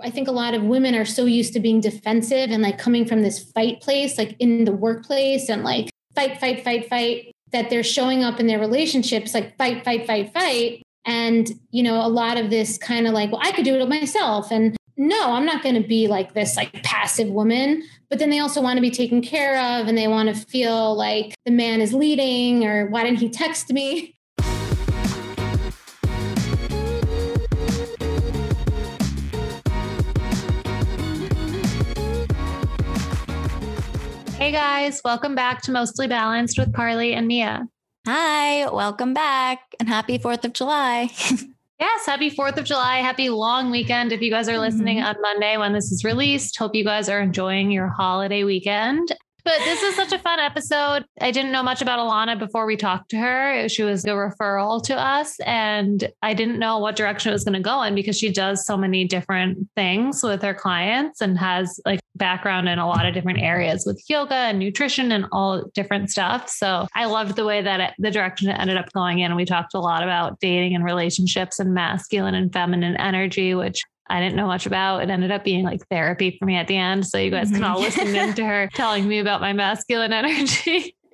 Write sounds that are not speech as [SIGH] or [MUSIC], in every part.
I think a lot of women are so used to being defensive and like coming from this fight place, like in the workplace and like fight, fight, fight, fight, that they're showing up in their relationships like fight, fight, fight, fight. And, you know, a lot of this kind of like, well, I could do it myself. And no, I'm not going to be like this like passive woman. But then they also want to be taken care of and they want to feel like the man is leading or why didn't he text me? Hey guys, welcome back to Mostly Balanced with Carly and Mia. Hi, welcome back and happy 4th of July. [LAUGHS] yes, happy 4th of July. Happy long weekend if you guys are listening mm-hmm. on Monday when this is released. Hope you guys are enjoying your holiday weekend. But this is such a fun episode. I didn't know much about Alana before we talked to her. She was a referral to us, and I didn't know what direction it was going to go in because she does so many different things with her clients and has like background in a lot of different areas with yoga and nutrition and all different stuff. So I loved the way that it, the direction it ended up going in. We talked a lot about dating and relationships and masculine and feminine energy, which I didn't know much about. It ended up being like therapy for me at the end. So you guys can all mm-hmm. listen in to her [LAUGHS] telling me about my masculine energy. [LAUGHS]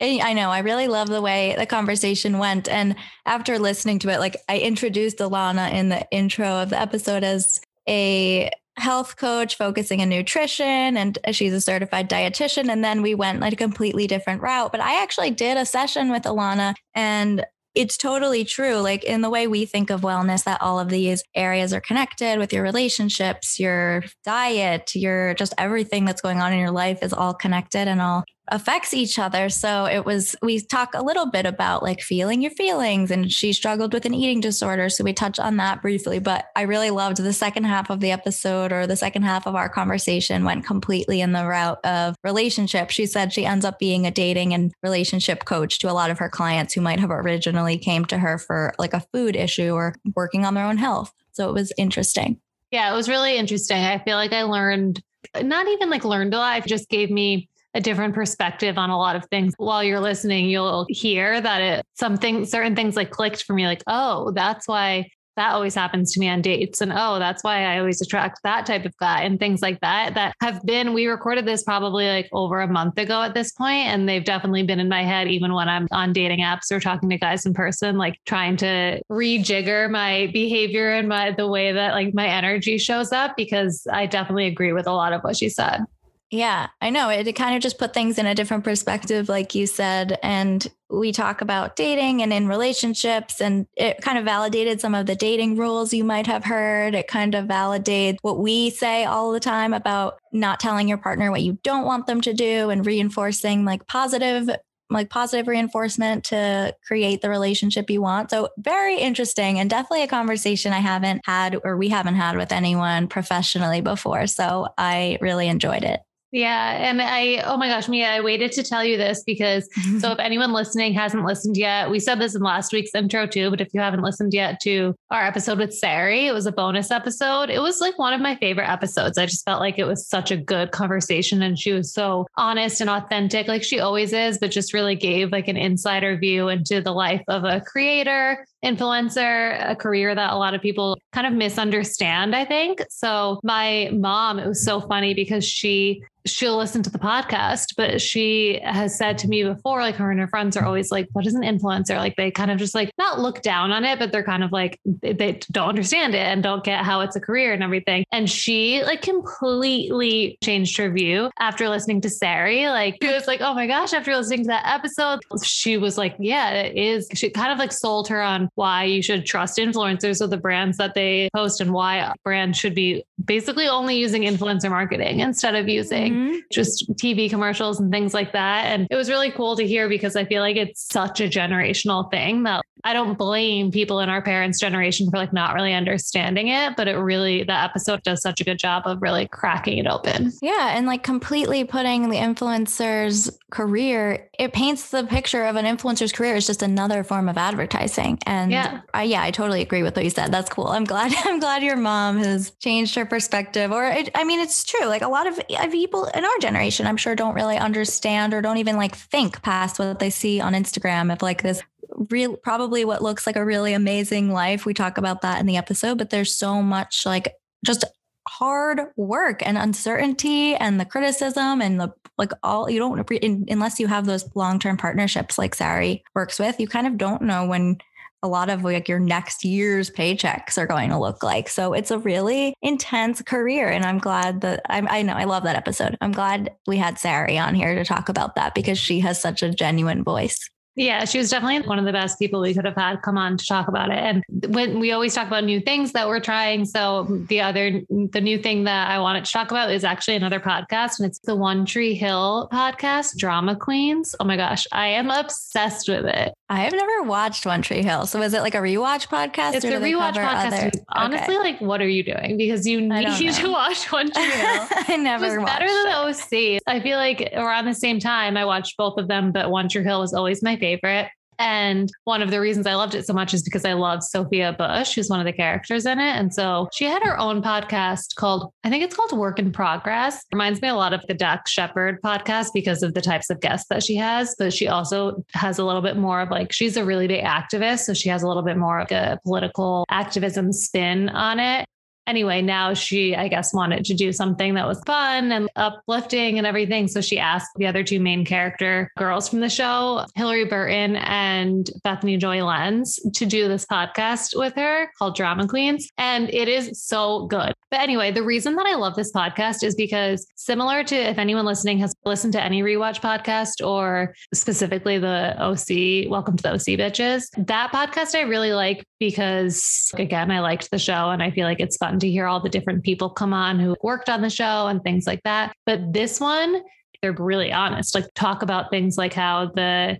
Eh, I know. I really love the way the conversation went. And after listening to it, like I introduced Alana in the intro of the episode as a health coach focusing on nutrition and uh, she's a certified dietitian and then we went like a completely different route but i actually did a session with alana and it's totally true. Like in the way we think of wellness, that all of these areas are connected with your relationships, your diet, your just everything that's going on in your life is all connected and all affects each other. So it was, we talk a little bit about like feeling your feelings, and she struggled with an eating disorder. So we touch on that briefly. But I really loved the second half of the episode or the second half of our conversation went completely in the route of relationship. She said she ends up being a dating and relationship coach to a lot of her clients who might have originally came to her for like a food issue or working on their own health. So it was interesting. Yeah, it was really interesting. I feel like I learned not even like learned a lot. It just gave me a different perspective on a lot of things. While you're listening, you'll hear that it something certain things like clicked for me, like, oh, that's why that always happens to me on dates. And oh, that's why I always attract that type of guy and things like that that have been, we recorded this probably like over a month ago at this point, And they've definitely been in my head, even when I'm on dating apps or talking to guys in person, like trying to rejigger my behavior and my, the way that like my energy shows up, because I definitely agree with a lot of what she said. Yeah, I know. It, it kind of just put things in a different perspective, like you said. And we talk about dating and in relationships, and it kind of validated some of the dating rules you might have heard. It kind of validates what we say all the time about not telling your partner what you don't want them to do and reinforcing like positive like positive reinforcement to create the relationship you want. So very interesting and definitely a conversation I haven't had or we haven't had with anyone professionally before. So I really enjoyed it. Yeah. And I, oh my gosh, Mia, I waited to tell you this because [LAUGHS] so if anyone listening hasn't listened yet, we said this in last week's intro too, but if you haven't listened yet to our episode with Sari, it was a bonus episode. It was like one of my favorite episodes. I just felt like it was such a good conversation and she was so honest and authentic, like she always is, but just really gave like an insider view into the life of a creator, influencer, a career that a lot of people kind of misunderstand, I think. So my mom, it was so funny because she she'll listen to the podcast, but she has said to me before, like her and her friends are always like, what is an influencer? Like they kind of just like not look down on it, but they're kind of like, they don't understand it and don't get how it's a career and everything. And she like completely changed her view after listening to Sari. Like she was like, oh my gosh, after listening to that episode, she was like, yeah, it is. She kind of like sold her on why you should trust influencers or the brands that they post and why brands should be basically only using influencer marketing instead of using mm-hmm. just TV commercials and things like that. And it was really cool to hear because I feel like it's such a generational thing that I don't blame people in our parents' generation for like not really understanding it, but it really, the episode does such a good job of really cracking it open. Yeah. And like completely putting the influencer's career, it paints the picture of an influencer's career as just another form of advertising. And yeah, I, yeah, I totally agree with what you said. That's cool. I'm glad, [LAUGHS] I'm glad your mom has changed her perspective. Or it, I mean, it's true. Like a lot of uh, people in our generation, I'm sure don't really understand or don't even like think past what they see on Instagram of like this real probably what looks like a really amazing life. We talk about that in the episode, but there's so much like just hard work and uncertainty and the criticism and the like all you don't unless you have those long-term partnerships like Sari works with, you kind of don't know when a lot of like your next year's paychecks are going to look like. So it's a really intense career. And I'm glad that I'm, I know I love that episode. I'm glad we had Sari on here to talk about that because she has such a genuine voice. Yeah, she was definitely one of the best people we could have had come on to talk about it. And when we always talk about new things that we're trying. So the other, the new thing that I wanted to talk about is actually another podcast, and it's the One Tree Hill podcast, Drama Queens. Oh my gosh, I am obsessed with it. I have never watched One Tree Hill. So is it like a rewatch podcast? It's a rewatch podcast. Other... Honestly, okay. like what are you doing? Because you need to watch One Tree Hill. [LAUGHS] I never watched it was better than OC. I feel like around the same time I watched both of them, but One Tree Hill was always my favorite favorite. And one of the reasons I loved it so much is because I love Sophia Bush, who's one of the characters in it. And so she had her own podcast called, I think it's called Work in Progress. Reminds me a lot of the Dax Shepard podcast because of the types of guests that she has. But she also has a little bit more of like, she's a really big activist. So she has a little bit more of a political activism spin on it anyway, now she, I guess, wanted to do something that was fun and uplifting and everything. So she asked the other two main character girls from the show, Hilarie Burton and Bethany Joy Lenz, to do this podcast with her called Drama Queens. And it is so good. But anyway, the reason that I love this podcast is because similar to if anyone listening has listened to any rewatch podcast or specifically the OC, Welcome to the OC Bitches, that podcast I really like because again, I liked the show and I feel like it's fun to hear all the different people come on who worked on the show and things like that. But this one, they're really honest, like talk about things like how the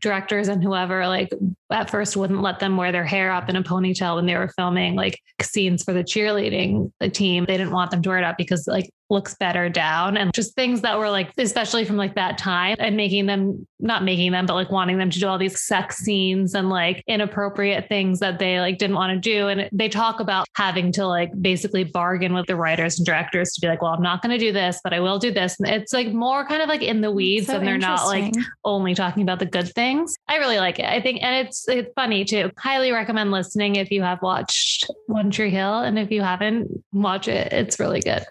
directors and whoever like at first wouldn't let them wear their hair up in a ponytail when they were filming like scenes for the cheerleading team. They didn't want them to wear it up because like looks better down and just things that were like especially from like that time and making them not making them but like wanting them to do all these sex scenes and like inappropriate things that they like didn't want to do. And they talk about having to like basically bargain with the writers and directors to be like well I'm not going to do this but I will do this. And it's like more kind of like in the weeds so and they're not like only talking about the good things. I really like it. I think and it's it's funny too highly recommend listening if you have watched One Tree Hill and if you haven't watch it it's really good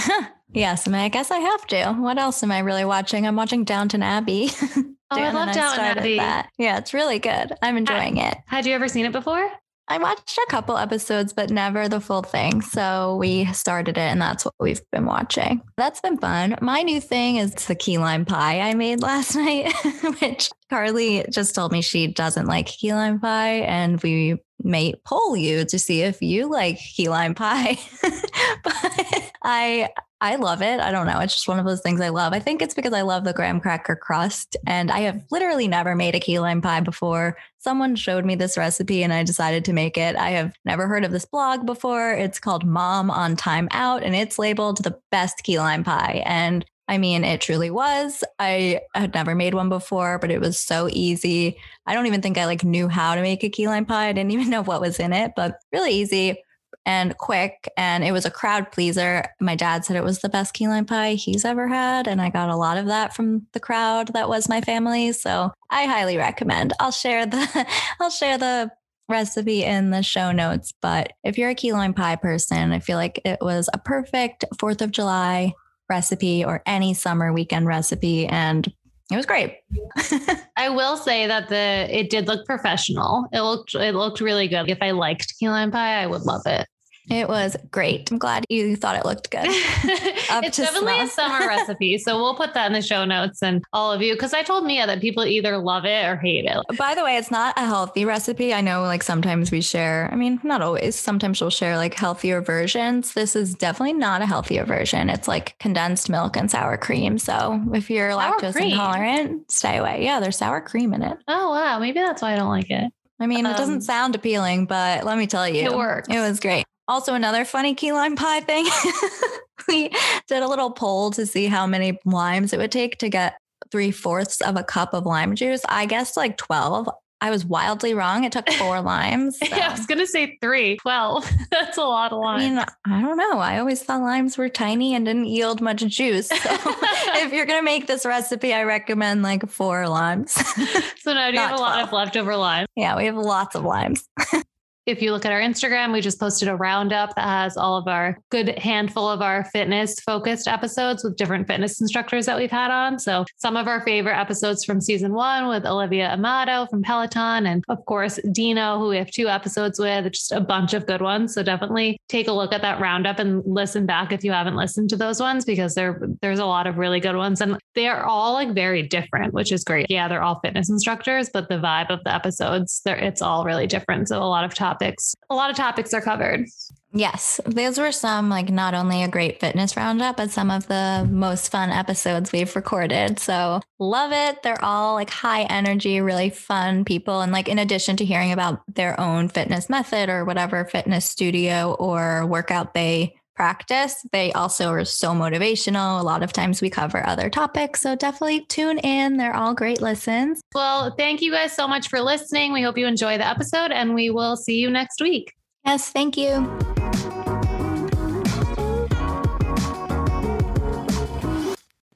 [LAUGHS] yes, I, I guess I have to. What else am I really watching? I'm watching Downton Abbey. oh, I [LAUGHS] love Downton Abbey. That. Yeah, it's really good. I'm enjoying had, it. Had you ever seen it before? I watched a couple episodes, but never the full thing. So we started it, and that's what we've been watching. That's been fun. My new thing is the key lime pie I made [LAUGHS] last night, which Carly just told me she doesn't like key lime pie, and we may poll you to see if you like key lime pie. [LAUGHS] but I I love it. I don't know. It's just one of those things I love. I think it's because I love the graham cracker crust. And I have literally never made a key lime pie before. Someone showed me this recipe and I decided to make it. I have never heard of this blog before. It's called Mom on Time Out and it's labeled the best key lime pie. And I mean, it truly was. I had never made one before, but it was so easy. I don't even think I like knew how to make a key lime pie. I didn't even know what was in it, but really easy and quick. And it was a crowd pleaser. My dad said it was the best key lime pie he's ever had. And I got a lot of that from the crowd that was my family. So I highly recommend. I'll share the [LAUGHS] I'll share the recipe in the show notes. But if you're a key lime pie person, I feel like it was a perfect Fourth of July recipe or any summer weekend recipe. And it was great. [LAUGHS] I will say that the it did look professional. It looked it looked really good. If I liked key lime pie, I would love it. It was great. I'm glad you thought it looked good. [LAUGHS] it's definitely smell. a summer [LAUGHS] recipe. So we'll put that in the show notes and all of you, because I told Mia that people either love it or hate it. By the way, it's not a healthy recipe. I know like sometimes we share, I mean, not always, sometimes we'll share like healthier versions. This is definitely not a healthier version. It's like condensed milk and sour cream. So if you're sour lactose cream. intolerant, stay away. Yeah, there's sour cream in it. Oh, wow. Maybe that's why I don't like it. I mean, um, it doesn't um, sound appealing, but let me tell you, it works. It was great. Also, another funny key lime pie thing. [LAUGHS] we did a little poll to see how many limes it would take to get three fourths of a cup of lime juice. I guessed like 12. I was wildly wrong. It took four [LAUGHS] limes. So. yeah, I was going to say three. 12. [LAUGHS] That's a lot of limes. I mean, I don't know. I always thought limes were tiny and didn't yield much juice. So if you're going to make this recipe, I recommend like four limes. so now do you have a 12. lot of leftover limes? Yeah, we have lots of limes. If you look at our Instagram, we just posted a roundup that has all of our good handful of our fitness focused episodes with different fitness instructors that we've had on. So some of our favorite episodes from season one with Olivia Amato from Peloton, and of course, Dino, who we have two episodes with, just a bunch of good ones. So definitely take a look at that roundup and listen back if you haven't listened to those ones because there, there's a lot of really good ones. And they are all like very different, which is great. Yeah, they're all fitness instructors, but the vibe of the episodes, it's all really different. So a lot of topics, a lot of topics are covered. Yes, those were some like not only a great fitness roundup, but some of the most fun episodes we've recorded. So love it. They're all like high energy, really fun people. And like in addition to hearing about their own fitness method or whatever fitness studio or workout they practice, they also are so motivational. A lot of times we cover other topics. So definitely tune in. They're all great listens. Well, thank you guys so much for listening. We hope you enjoy the episode and we will see you next week. Yes, thank you.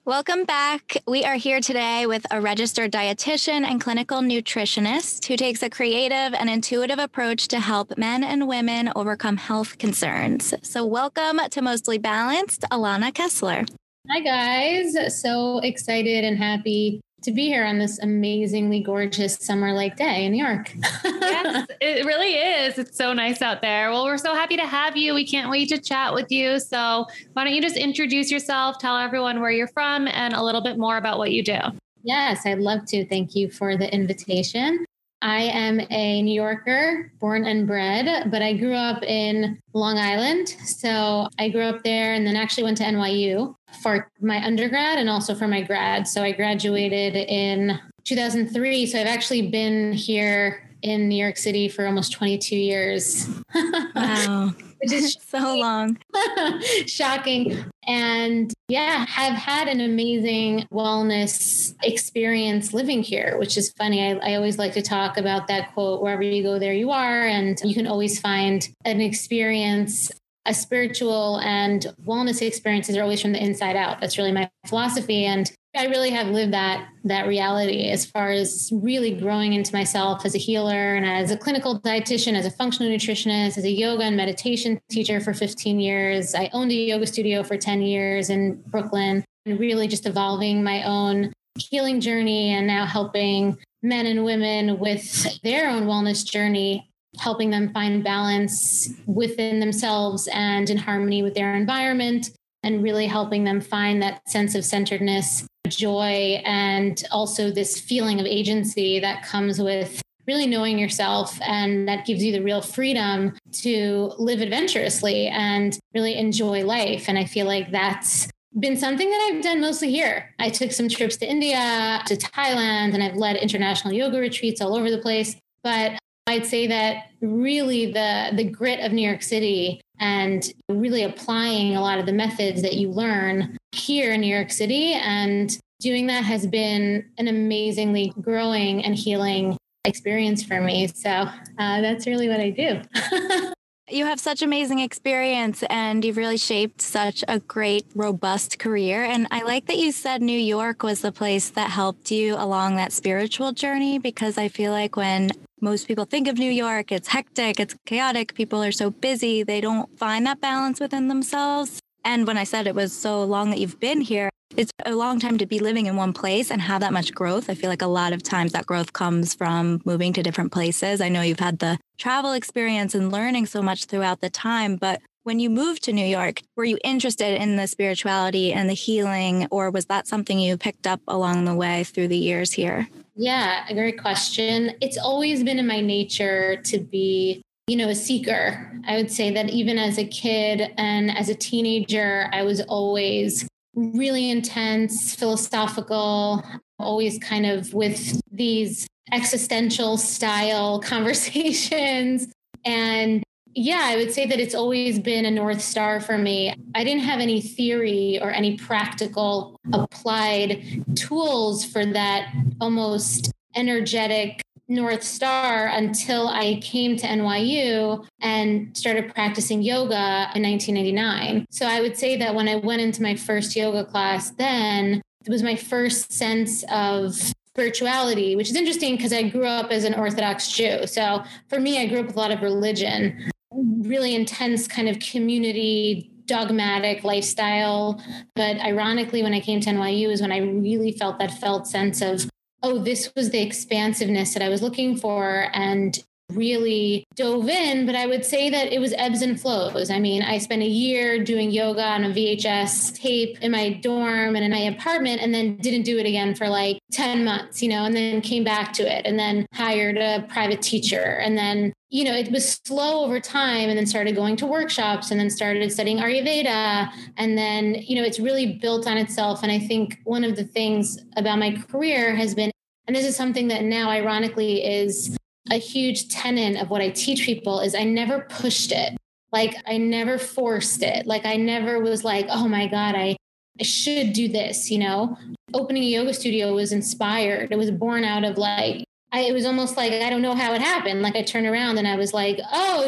Welcome back. We are here today with a registered dietitian and clinical nutritionist who takes a creative and intuitive approach to help men and women overcome health concerns. So, welcome to Mostly Balanced, Alana Kessler. Hi, guys. So excited and happy to be here on this amazingly gorgeous summer like day in New York. yes, [LAUGHS] it really is. It's so nice out there. Well, we're so happy to have you. We can't wait to chat with you. So, why don't you just introduce yourself, tell everyone where you're from, and a little bit more about what you do? Yes, I'd love to. Thank you for the invitation. I am a New Yorker, born and bred, but I grew up in Long Island. So I grew up there and then actually went to NYU for my undergrad and also for my grad. So I graduated in 2003. So I've actually been here in New York City for almost 22 years. [LAUGHS] Wow. Which is [LAUGHS] so long. [LAUGHS] shocking. And yeah, have had an amazing wellness experience living here, which is funny. I, I always like to talk about that quote wherever you go, there you are. And you can always find an experience a spiritual and wellness experiences are always from the inside out. That's really my philosophy. And I really have lived that that reality as far as really growing into myself as a healer and as a clinical dietitian, as a functional nutritionist, as a yoga and meditation teacher for 15 years. I owned a yoga studio for 10 years in Brooklyn and really just evolving my own healing journey and now helping men and women with their own wellness journey helping them find balance within themselves and in harmony with their environment and really helping them find that sense of centeredness joy and also this feeling of agency that comes with really knowing yourself and that gives you the real freedom to live adventurously and really enjoy life and i feel like that's been something that I've done mostly here. I took some trips to India, to Thailand, and I've led international yoga retreats all over the place. But I'd say that really the the grit of New York City and really applying a lot of the methods that you learn here in New York City and doing that has been an amazingly growing and healing experience for me. So uh, that's really what I do. [LAUGHS] You have such amazing experience and you've really shaped such a great, robust career. And I like that you said New York was the place that helped you along that spiritual journey because I feel like when most people think of New York, it's hectic, it's chaotic, people are so busy, they don't find that balance within themselves. And when I said it was so long that you've been here, it's a long time to be living in one place and have that much growth. I feel like a lot of times that growth comes from moving to different places. I know you've had the travel experience and learning so much throughout the time, but when you moved to New York, were you interested in the spirituality and the healing, or was that something you picked up along the way through the years here? Yeah, a great question. It's always been in my nature to be you know, a seeker. I would say that even as a kid and as a teenager, I was always really intense, philosophical, always kind of with these existential style [LAUGHS] conversations. And yeah, I would say that it's always been a North Star for me. I didn't have any theory or any practical applied tools for that almost energetic North Star until I came to NYU and started practicing yoga in 1999. So I would say that when I went into my first yoga class, then it was my first sense of spirituality, which is interesting because I grew up as an Orthodox Jew. So for me, I grew up with a lot of religion, really intense kind of community dogmatic lifestyle. But ironically, when I came to NYU is when I really felt that felt sense of, oh, this was the expansiveness that I was looking for. And really dove in, but I would say that it was ebbs and flows. I mean, I spent a year doing yoga on a VHS tape in my dorm and in my apartment, and then didn't do it again for like 10 months, you know, and then came back to it and then hired a private teacher. And then, you know, it was slow over time and then started going to workshops and then started studying Ayurveda. And then, you know, it's really built on itself. And I think one of the things about my career has been and this is something that now ironically is a huge tenet of what I teach people is I never pushed it. Like I never forced it. Like I never was like, oh my God, I, I should do this, you know? Opening a yoga studio was inspired. It was born out of like, I, it was almost like I don't know how it happened. Like I turned around and I was like, oh,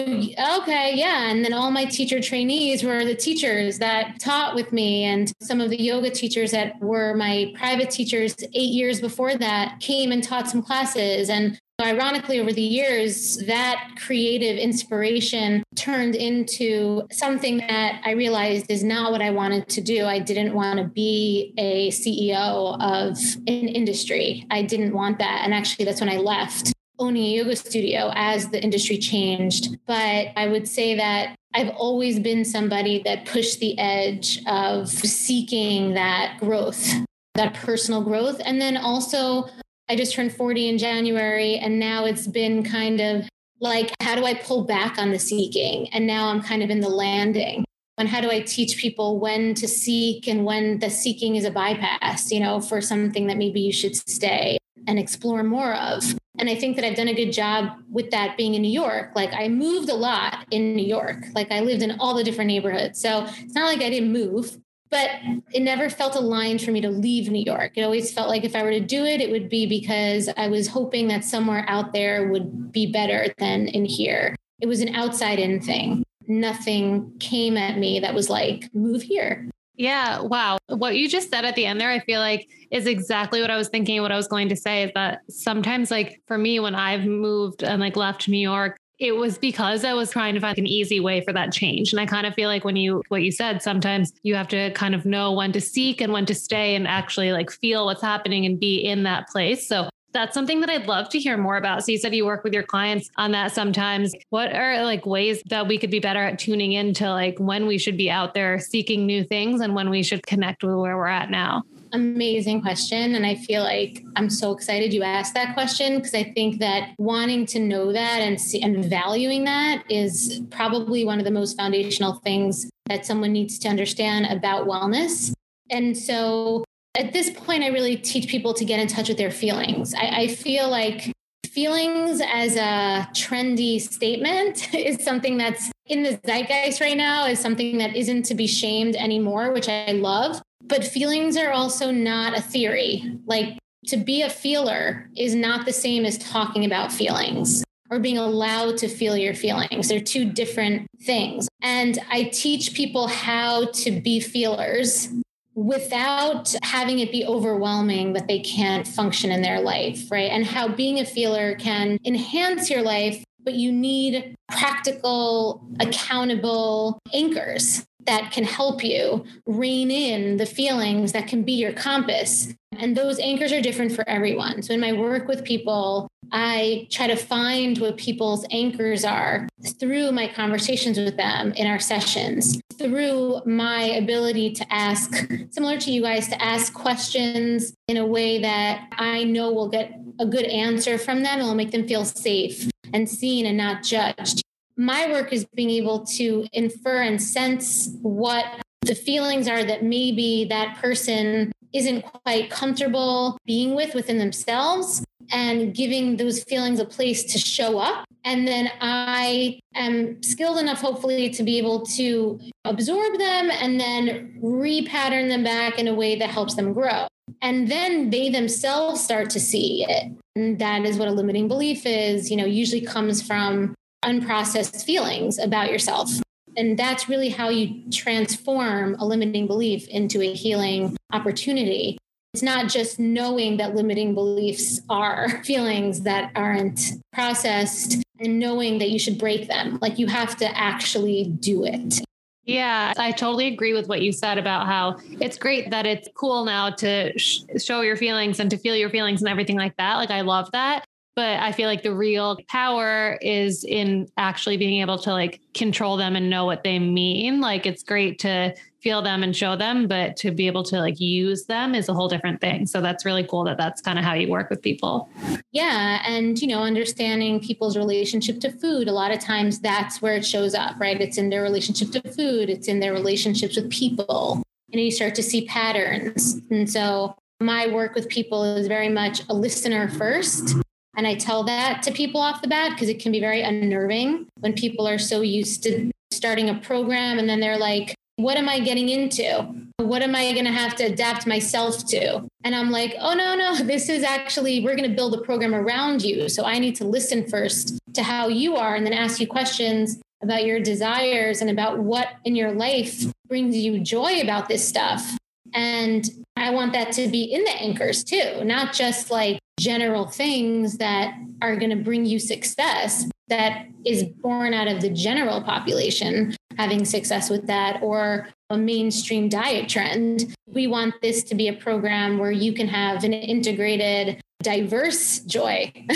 okay, yeah. And then all my teacher trainees were the teachers that taught with me. And some of the yoga teachers that were my private teachers eight years before that came and taught some classes. And Ironically, over the years, that creative inspiration turned into something that I realized is not what I wanted to do. I didn't want to be a CEO of an industry. I didn't want that. And actually, that's when I left owning a yoga studio as the industry changed. But I would say that I've always been somebody that pushed the edge of seeking that growth, that personal growth. And then also I just turned 40 in January, and now it's been kind of like, how do I pull back on the seeking? And now I'm kind of in the landing. And how do I teach people when to seek and when the seeking is a bypass, you know, for something that maybe you should stay and explore more of? And I think that I've done a good job with that being in New York. Like I moved a lot in New York. Like I lived in all the different neighborhoods. So it's not like I didn't move but it never felt aligned for me to leave New York. It always felt like if I were to do it, it would be because I was hoping that somewhere out there would be better than in here. It was an outside in thing. Nothing came at me that was like, move here. Yeah. Wow. What you just said at the end there, I feel like is exactly what I was thinking. What I was going to say is that sometimes, like for me, when I've moved and like left New York, it was because I was trying to find an easy way for that change. And I kind of feel like when you, what you said, sometimes you have to kind of know when to seek and when to stay and actually like feel what's happening and be in that place. So that's something that I'd love to hear more about. So you said you work with your clients on that sometimes. What are like ways that we could be better at tuning into like when we should be out there seeking new things and when we should connect with where we're at now? amazing question. And I feel like I'm so excited you asked that question because I think that wanting to know that and, see, and valuing that is probably one of the most foundational things that someone needs to understand about wellness. And so at this point, I really teach people to get in touch with their feelings. I, I feel like feelings as a trendy statement [LAUGHS] is something that's in the zeitgeist right now, is something that isn't to be shamed anymore, which I love. But feelings are also not a theory. Like to be a feeler is not the same as talking about feelings or being allowed to feel your feelings. They're two different things. And I teach people how to be feelers without having it be overwhelming that they can't function in their life, right? And how being a feeler can enhance your life, but you need practical, accountable anchors that can help you rein in the feelings that can be your compass. And those anchors are different for everyone. So in my work with people, I try to find what people's anchors are through my conversations with them in our sessions, through my ability to ask, similar to you guys, to ask questions in a way that I know will get a good answer from them and will make them feel safe and seen and not judged my work is being able to infer and sense what the feelings are that maybe that person isn't quite comfortable being with within themselves and giving those feelings a place to show up. And then I am skilled enough, hopefully, to be able to absorb them and then repattern them back in a way that helps them grow. And then they themselves start to see it. And that is what a limiting belief is, you know, usually comes from unprocessed feelings about yourself. And that's really how you transform a limiting belief into a healing opportunity. it's not just knowing that limiting beliefs are [LAUGHS] feelings that aren't processed and knowing that you should break them. Like you have to actually do it. Yeah, I totally agree with what you said about how it's great that it's cool now to sh- show your feelings and to feel your feelings and everything like that. Like, I love that. But I feel like the real power is in actually being able to like control them and know what they mean. Like, it's great to feel them and show them, but to be able to like use them is a whole different thing. So that's really cool that that's kind of how you work with people. Yeah. And, you know, understanding people's relationship to food, a lot of times that's where it shows up, right? It's in their relationship to food, it's in their relationships with people. And you start to see patterns. And so my work with people is very much a listener first. And I tell that to people off the bat because it can be very unnerving when people are so used to starting a program and then they're like, what am I getting into? What am I going to have to adapt myself to? And I'm like, oh, no, no, [LAUGHS] this is actually, we're going to build a program around you. So I need to listen first to how you are and then ask you questions about your desires and about what in your life brings you joy about this stuff. And I want that to be in the anchors too, not just like general things that are going to bring you success that is born out of the general population, having success with that or a mainstream diet trend. We want this to be a program where you can have an integrated, diverse joy [LAUGHS]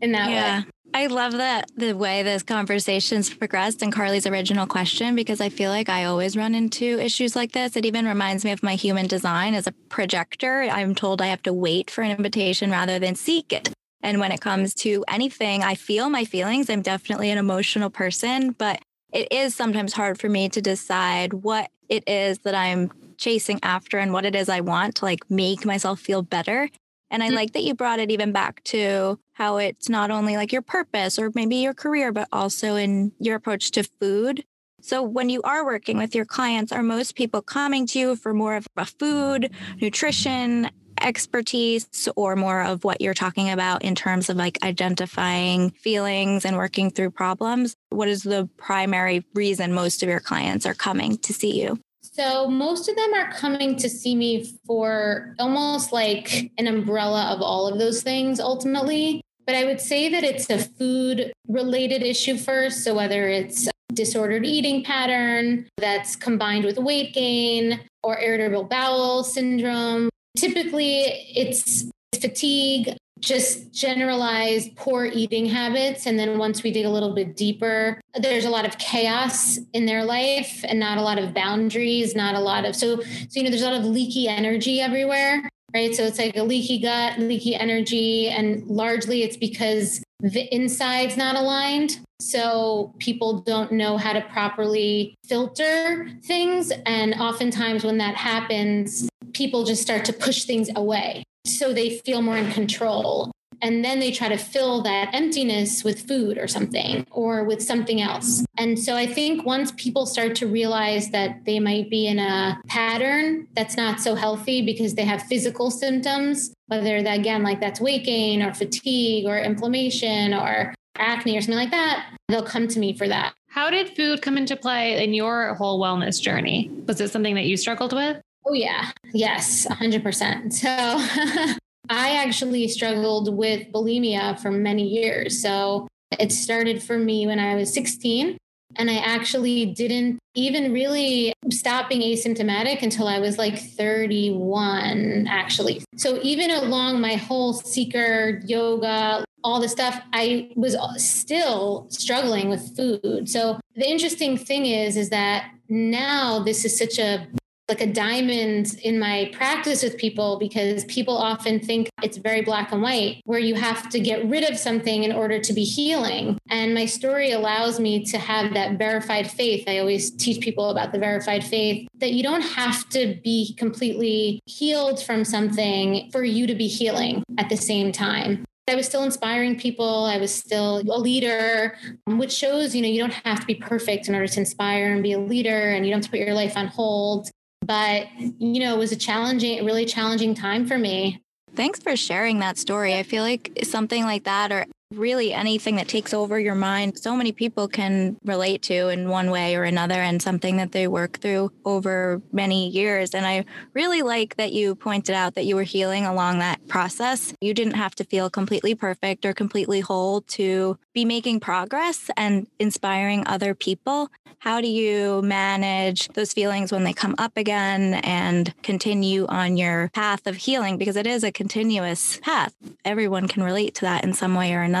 in that yeah. way. I love that the way this conversation's progressed and Carly's original question because I feel like I always run into issues like this. It even reminds me of my human design as a projector. I'm told I have to wait for an invitation rather than seek it. And when it comes to anything, I feel my feelings. I'm definitely an emotional person, but it is sometimes hard for me to decide what it is that I'm chasing after and what it is I want to like make myself feel better. And I mm-hmm. like that you brought it even back to how it's not only like your purpose or maybe your career, but also in your approach to food. So, when you are working with your clients, are most people coming to you for more of a food, nutrition, expertise or more of what you're talking about in terms of like identifying feelings and working through problems? What is the primary reason most of your clients are coming to see you? So, most of them are coming to see me for almost like an umbrella of all of those things ultimately. But I would say that it's a food related issue first. So, whether it's disordered eating pattern that's combined with weight gain or irritable bowel syndrome Typically, it's fatigue, just generalized poor eating habits. And then once we dig a little bit deeper, there's a lot of chaos in their life and not a lot of boundaries, not a lot of, so, so, you know, there's a lot of leaky energy everywhere, right? So it's like a leaky gut, leaky energy. And largely it's because the inside's not aligned. So people don't know how to properly filter things. And oftentimes when that happens, people just start to push things away so they feel more in control. And then they try to fill that emptiness with food or something or with something else. And so I think once people start to realize that they might be in a pattern that's not so healthy because they have physical symptoms, whether that again, like that's weight gain or fatigue or inflammation or acne or something like that, they'll come to me for that. How did food come into play in your whole wellness journey? Was it something that you struggled with? Oh, yeah. Yes, 100%. So [LAUGHS] I actually struggled with bulimia for many years. So it started for me when I was 16. And I actually didn't even really stop being asymptomatic until I was like 31, actually. So even along my whole seeker, yoga, all the stuff, I was still struggling with food. So the interesting thing is, is that now this is such a like a diamond in my practice with people because people often think it's very black and white, where you have to get rid of something in order to be healing. And my story allows me to have that verified faith. I always teach people about the verified faith that you don't have to be completely healed from something for you to be healing at the same time. I was still inspiring people. I was still a leader, which shows, you know, you don't have to be perfect in order to inspire and be a leader, and you don't have to put your life on hold. But, you know, it was a challenging, really challenging time for me. Thanks for sharing that story. I feel like something like that, or really anything that takes over your mind, so many people can relate to in one way or another, and something that they work through over many years. And I really like that you pointed out that you were healing along that process. You didn't have to feel completely perfect or completely whole to be making progress and inspiring other people. How do you manage those feelings when they come up again and continue on your path of healing? Because it is a continuous path. Everyone can relate to that in some way or another.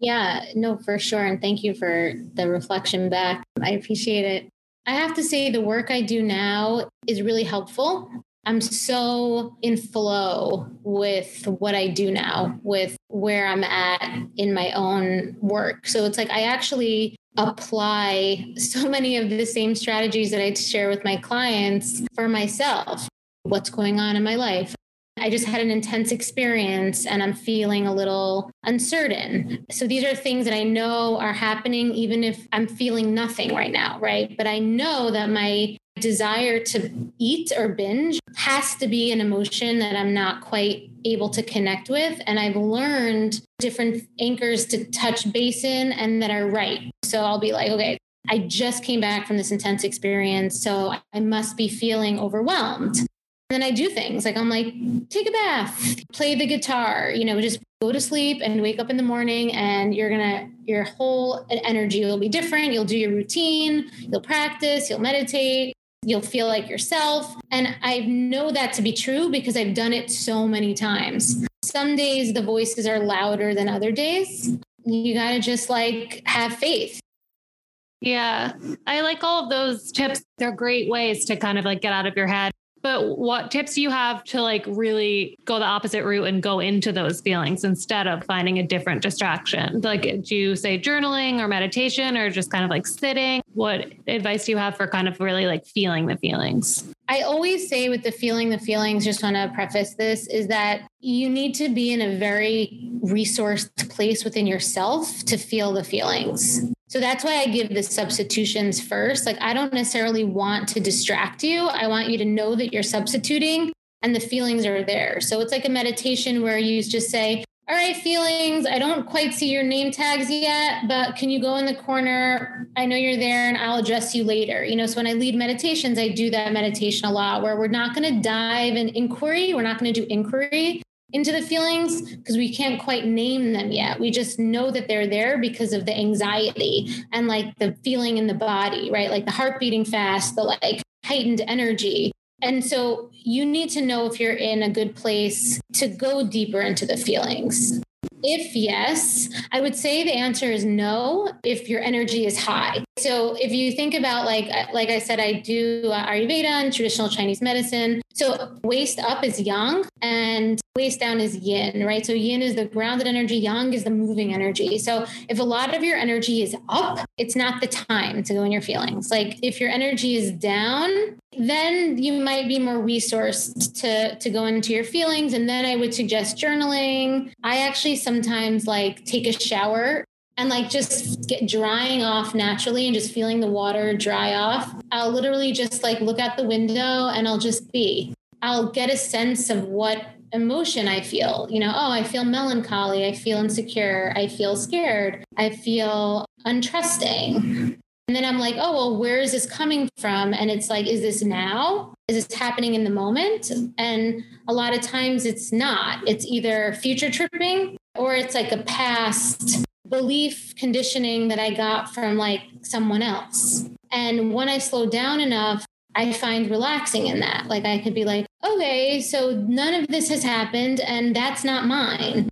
Yeah, no, for sure. And thank you for the reflection back. I appreciate it. I have to say, the work I do now is really helpful. I'm so in flow with what I do now, with where I'm at in my own work. So it's like I actually apply so many of the same strategies that I share with my clients for myself. What's going on in my life? I just had an intense experience and I'm feeling a little uncertain. So these are things that I know are happening, even if I'm feeling nothing right now, right? But I know that my desire to eat or binge has to be an emotion that I'm not quite able to connect with. And I've learned different anchors to touch base in and that are right. So I'll be like, okay, I just came back from this intense experience. So I must be feeling overwhelmed then I do things like I'm like, take a bath, play the guitar, you know, just go to sleep and wake up in the morning and you're gonna your whole energy will be different. You'll do your routine, you'll practice, you'll meditate, you'll feel like yourself. And I know that to be true because I've done it so many times. Some days the voices are louder than other days. You gotta just like have faith. Yeah, I like all of those tips. They're great ways to kind of like get out of your head but what tips do you have to like really go the opposite route and go into those feelings instead of finding a different distraction? Like, do you say journaling or meditation or just kind of like sitting? What advice do you have for kind of really like feeling the feelings? I always say with the feeling the feelings, just want to preface this is that you need to be in a very resourced place within yourself to feel the feelings. So that's why I give the substitutions first. Like, I don't necessarily want to distract you. I want you to know that you're substituting and the feelings are there. So it's like a meditation where you just say, all right, feelings, I don't quite see your name tags yet, but can you go in the corner? I know you're there and I'll address you later. You know, so when I lead meditations, I do that meditation a lot where we're not going to dive in inquiry. We're not going to do inquiry into the feelings because we can't quite name them yet. We just know that they're there because of the anxiety and like the feeling in the body, right? Like the heart beating fast, the like heightened energy. And so you need to know if you're in a good place to go deeper into the feelings. If yes, I would say the answer is no if your energy is high. So if you think about like like I said I do uh, Ayurveda and traditional Chinese medicine. So waist up is yang and waist down is yin, right? So yin is the grounded energy, yang is the moving energy. So if a lot of your energy is up, it's not the time to go in your feelings. Like if your energy is down, then you might be more resourced to to go into your feelings and then I would suggest journaling. I actually sometimes like take a shower and like just get drying off naturally and just feeling the water dry off. I'll literally just like look out the window and I'll just be. I'll get a sense of what emotion I feel. You know, oh, I feel melancholy, I feel insecure, I feel scared, I feel untrusting. And then I'm like, oh, well, where is this coming from? And it's like, is this now? Is this happening in the moment? And a lot of times it's not. It's either future tripping or it's like a past belief conditioning that I got from like someone else. And when I slow down enough, I find relaxing in that. Like I could be like, okay, so none of this has happened and that's not mine.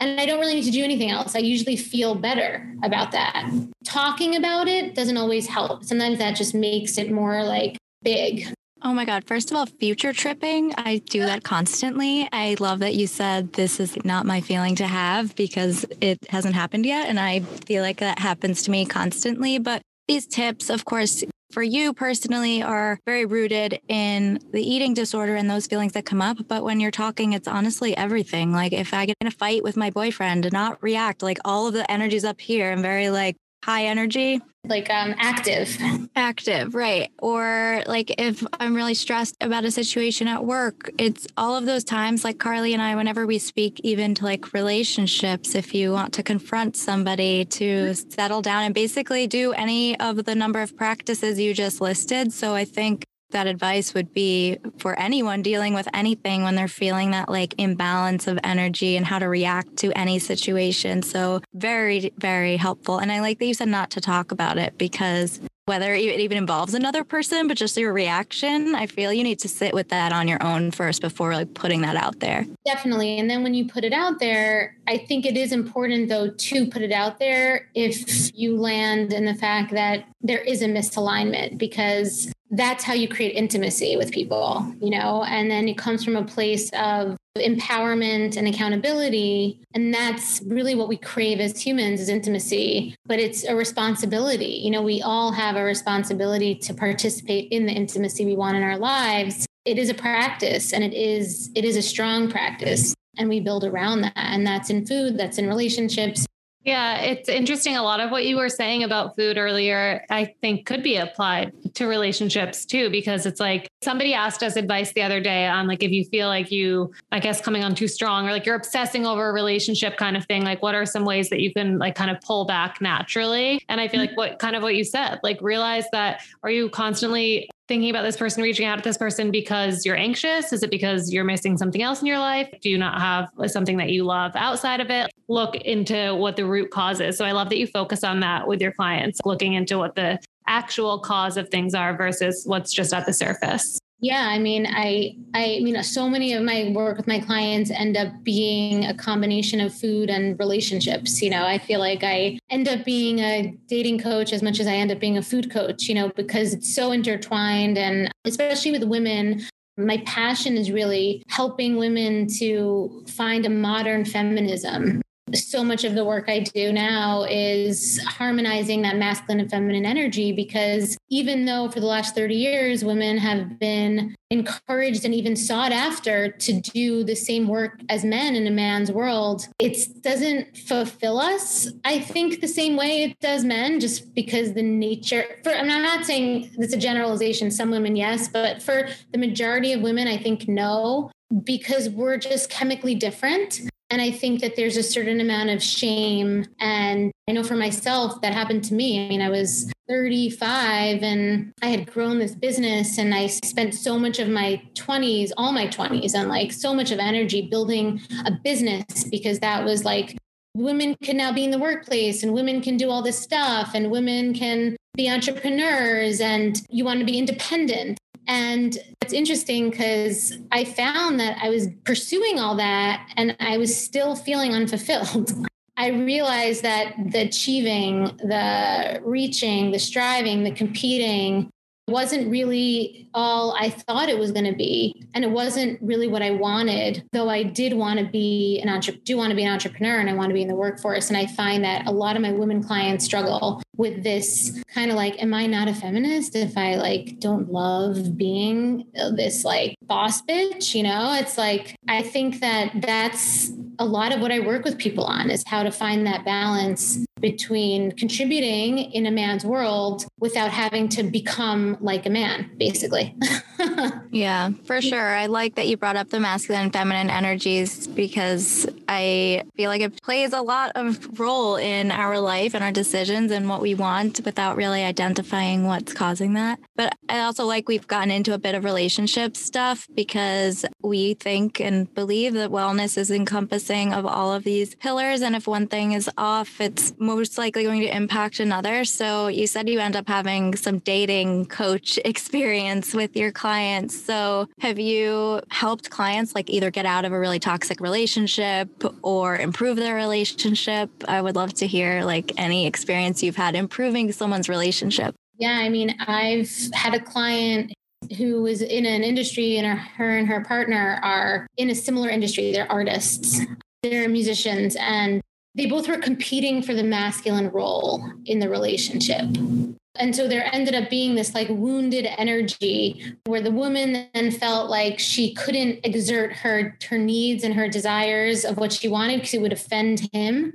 And I don't really need to do anything else. I usually feel better about that. Talking about it doesn't always help. Sometimes that just makes it more like big. Oh my God. First of all, future tripping, I do that constantly. I love that you said this is not my feeling to have because it hasn't happened yet. And I feel like that happens to me constantly. But these tips, of course, for you personally are very rooted in the eating disorder and those feelings that come up. But when you're talking, it's honestly everything. Like if I get in a fight with my boyfriend and not react, like all of the energy's up here, I'm very like, high energy? Like um active. Active right. Or like if i'm really stressed about a situation at work it's all of those times like carly and i whenever we speak even to like relationships if you want to confront somebody to settle down and basically do any of the number of practices you just listed. So i think that advice would be for anyone dealing with anything when they're feeling that like imbalance of energy and how to react to any situation. So, very, very helpful. And I like that you said not to talk about it because whether it even involves another person, but just your reaction, I feel you need to sit with that on your own first before like putting that out there. Definitely. And then when you put it out there, I think it is important though to put it out there if you land in the fact that there is a misalignment because that's how you create intimacy with people, you know, and then it comes from a place of empowerment and accountability. And that's really what we crave as humans is intimacy. But it's a responsibility. You know we all have a responsibility to participate in the intimacy we want in our lives. It is a practice and it is it is a strong practice. And we build around that. And that's in food that's in relationships yeah, it's interesting. A lot of what you were saying about food earlier, I think could be applied to relationships too, because it's like somebody asked us advice the other day on like if you feel like you, I guess, coming on too strong or like you're obsessing over a relationship kind of thing, like what are some ways that you can like kind of pull back naturally? And I feel mm-hmm. like what kind of what you said, like realize that are you constantly thinking about this person, reaching out to this person because you're anxious? Is it because you're missing something else in your life? Do you not have something that you love outside of it? Look into what the root cause is. So I love that you focus on that with your clients, looking into what the actual cause of things are versus what's just at the surface. Yeah, I mean, I, I mean, so many of my work with my clients end up being a combination of food and relationships. You know, I feel like I end up being a dating coach as much as I end up being a food coach. You know, because it's so intertwined, and especially with women, my passion is really helping women to find a modern feminism so much of the work I do now is harmonizing that masculine and feminine energy because even though for the last 30 years women have been encouraged and even sought after to do the same work as men in a man's world, it doesn't fulfill us, I think, the same way it does men, just because the nature for I'm not saying it's a generalization, some women, yes, but for the majority of women, I think no because we're just chemically different. And I think that there's a certain amount of shame. And I know for myself, that happened to me. I mean, I was 35 and I had grown this business and I spent so much of my 20s, all my 20s, and like so much of energy building a business because that was like women can now be in the workplace and women can do all this stuff and women can be entrepreneurs and you want to be independent. And it's interesting because I found that I was pursuing all that and I was still feeling unfulfilled. [LAUGHS] I realized that the achieving, the reaching, the striving, the competing wasn't really all I thought it was going to be. And it wasn't really what I wanted, though I did want to be an entrepreneur, do want to be an entrepreneur and I want to be in the workforce. And I find that a lot of my women clients struggle with this kind of like, am I not a feminist if I like don't love being this like boss bitch? You know, it's like, I think that that's a lot of what I work with people on is how to find that balance between contributing in a man's world without having to become like a man, basically. [LAUGHS] yeah, for sure. I like that you brought up the masculine and feminine energies because I feel like it plays a lot of role in our life and our decisions and what we want without really identifying what's causing that. But I also like we've gotten into a bit of relationship stuff because we think and believe that wellness is encompassing of all of these pillars. And if one thing is off, it's most likely going to impact another. So you said you end up having some dating coach [LAUGHS] experience with your clients. So have you helped clients like either get out of a really toxic relationship or improve their relationship? I would love to hear like any experience you've had improving someone's relationship. Yeah, I mean, I've had a client who was in an industry and her and her partner are in a similar industry. They're artists, they're musicians, and they both were competing for the masculine role in the relationship. And so there ended up being this like wounded energy where the woman then felt like she couldn't exert her her needs and her desires of what she wanted because it would offend him.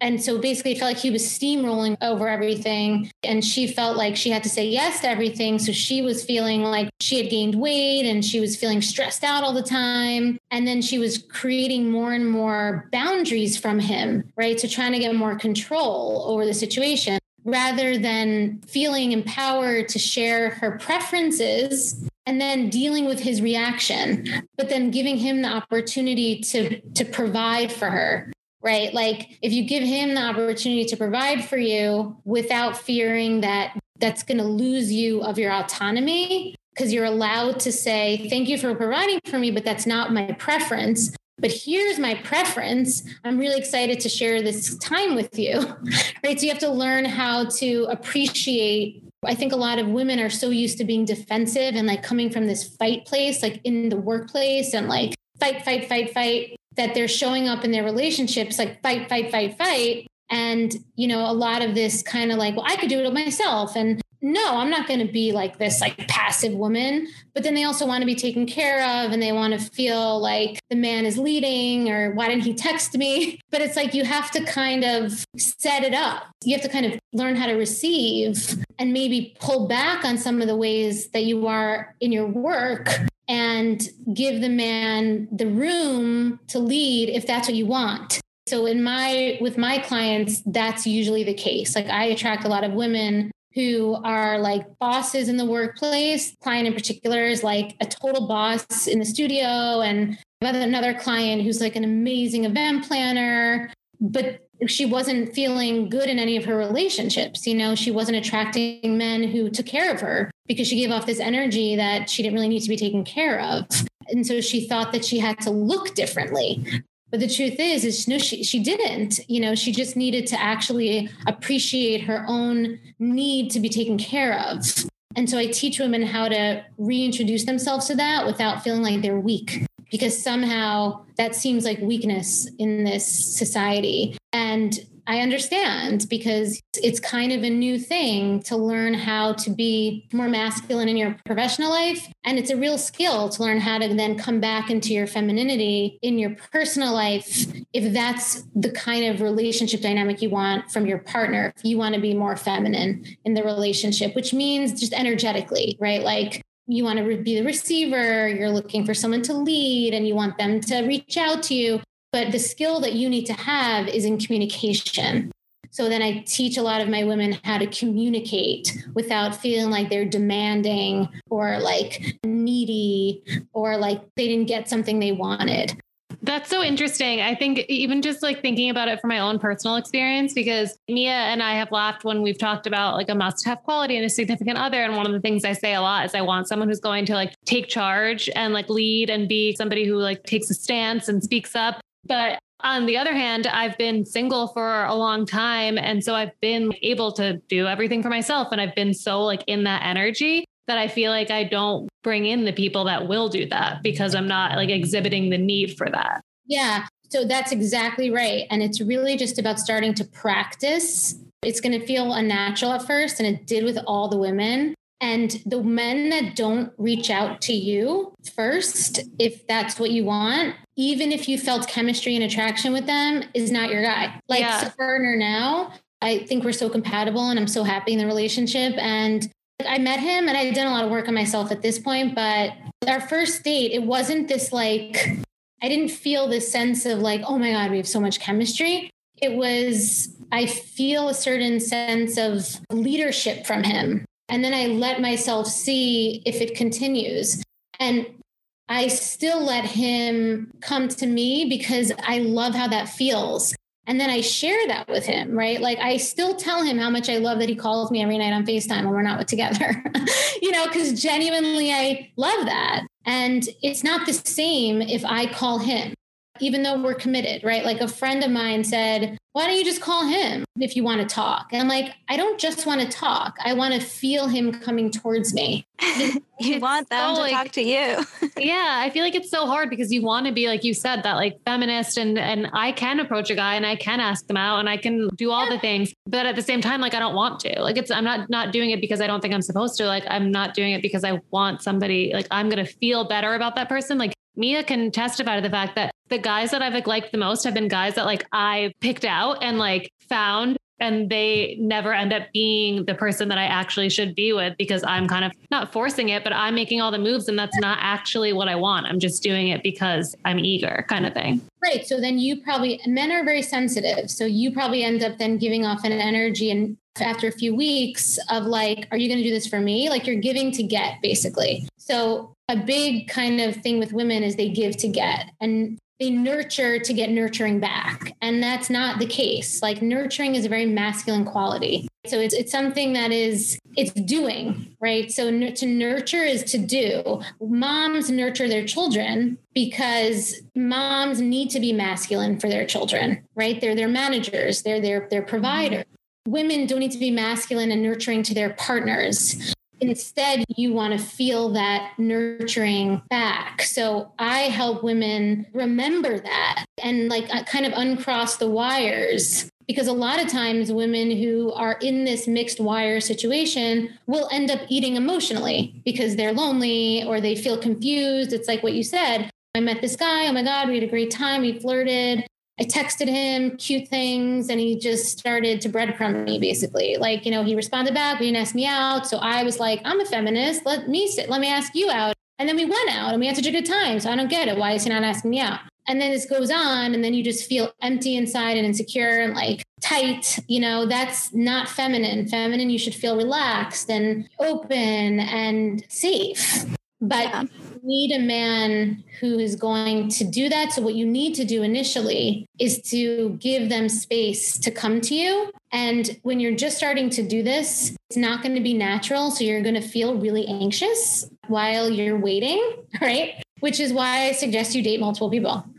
And so basically, it felt like he was steamrolling over everything. And she felt like she had to say yes to everything. So she was feeling like she had gained weight and she was feeling stressed out all the time. And then she was creating more and more boundaries from him, right? So trying to get more control over the situation rather than feeling empowered to share her preferences and then dealing with his reaction but then giving him the opportunity to to provide for her right? Like if you give him the opportunity to provide for you without fearing that that's going to lose you of your autonomy because you're allowed to say thank you for providing for me but that's not my preference but here's my preference. I'm really excited to share this time with you. [LAUGHS] right. So you have to learn how to appreciate. I think a lot of women are so used to being defensive and like coming from this fight place, like in the workplace and like fight, fight, fight, fight, that they're showing up in their relationships like fight, fight, fight, fight. And, you know, a lot of this kind of like, well, I could do it myself. And no, I'm not going to be like this like passive woman. But then they also want to be taken care of and they want to feel like the man is leading or why didn't he text me? [LAUGHS] But it's like you have to kind of set it up. You have to kind of learn how to receive and maybe pull back on some of the ways that you are in your work and give the man the room to lead if that's what you want. So in my with my clients that's usually the case. Like I attract a lot of women who are like bosses in the workplace. Client in particular is like a total boss in the studio, and another client who's like an amazing event planner, but she wasn't feeling good in any of her relationships. You know, she wasn't attracting men who took care of her because she gave off this energy that she didn't really need to be taken care of. And so she thought that she had to look differently. But the truth is, is no, she she didn't. You know, she just needed to actually appreciate her own need to be taken care of. And so I teach women how to reintroduce themselves to that without feeling like they're weak, because somehow that seems like weakness in this society. And I understand because it's kind of a new thing to learn how to be more masculine in your professional life. And it's a real skill to learn how to then come back into your femininity in your personal life if that's the kind of relationship dynamic you want from your partner. If you want to be more feminine in the relationship, which means just energetically, right? Like you want to be the receiver, you're looking for someone to lead, and you want them to reach out to you. But the skill that you need to have is in communication. So then I teach a lot of my women how to communicate without feeling like they're demanding or like needy or like they didn't get something they wanted. That's so interesting. I think even just like thinking about it from my own personal experience, because Mia and I have laughed when we've talked about like a must have quality and a significant other. And one of the things I say a lot is I want someone who's going to like take charge and like lead and be somebody who like takes a stance and speaks up but on the other hand, I've been single for a long time. And so I've been able to do everything for myself. And I've been so like in that energy that I feel like I don't bring in the people that will do that because I'm not like exhibiting the need for that. Yeah. So that's exactly right. And it's really just about starting to practice. It's going to feel unnatural at first, and it did with all the women. And the men that don't reach out to you first, if that's what you want, even if you felt chemistry and attraction with them, is not your guy. Like yeah. partner now, I think we're so compatible and I'm so happy in the relationship. And I met him and I did a lot of work on myself at this point, but our first date, it wasn't this like, I didn't feel this sense of like, oh my God, we have so much chemistry. It was, I feel a certain sense of leadership from him and then I let myself see if it continues. And I still let him come to me because I love how that feels. And then I share that with him, right? Like I still tell him how much I love that he calls me every night on FaceTime when we're not [LAUGHS] together, [LAUGHS] you know, because genuinely I love that. And it's not the same if I call him, even though we're committed, right? Like a friend of mine said, why don't you just call him if you want to talk? And I'm like, I don't just want to talk. I want to feel him coming towards me. [LAUGHS] you want them so, to like, talk to you. [LAUGHS] yeah. I feel like it's so hard because you want to be, like you said, that like feminist and, and I can approach a guy and I can ask them out and I can do all yeah. the things. But at the same time, like I don't want to. Like it's I'm not not doing it because I don't think I'm supposed to. Like I'm not doing it because I want somebody like I'm gonna feel better about that person. Like Mia can testify to the fact that the guys that I've like liked the most have been guys that like I picked out and like found and they never end up being the person that I actually should be with because I'm kind of not forcing it, but I'm making all the moves and that's not actually what I want. I'm just doing it because I'm eager, kind of thing. Right. So then you probably, men are very sensitive. So you probably end up then giving off an energy and after a few weeks of like, are you going to do this for me? Like you're giving to get basically. So a big kind of thing with women is they give to get. And they nurture to get nurturing back. And that's not the case. Like nurturing is a very masculine quality. So it's it's something that is it's doing right? So n- to nurture is to do. Moms nurture their children because moms need to be masculine for their children right? They're their managers. They're their their provider women don't need to be masculine and nurturing to their partners Instead, you want to feel that nurturing back. So I help women remember that and like uh, kind of uncross the wires because a lot of times women who are in this mixed wire situation will end up eating emotionally because they're lonely or they feel confused. It's like what you said. I met this guy. Oh my God, we had a great time. We flirted. I texted him cute things and he just started to breadcrumb me basically. Like, you know, he responded back, but he didn't ask me out. So I was like, I'm a feminist. Let me sit, let me ask you out. And then we went out and we had such a good time. So I don't get it. Why is he not asking me out? And then this goes on, and then you just feel empty inside and insecure and like tight. You know, that's not feminine. Feminine, you should feel relaxed and open and safe. But yeah need a man who is going to do that. So, what you need to do initially is to give them space to come to you. And when you're just starting to do this, it's not going to be natural. So, you're going to feel really anxious while you're waiting, [LAUGHS] right? Which is why I suggest you date multiple people. [LAUGHS] [LAUGHS]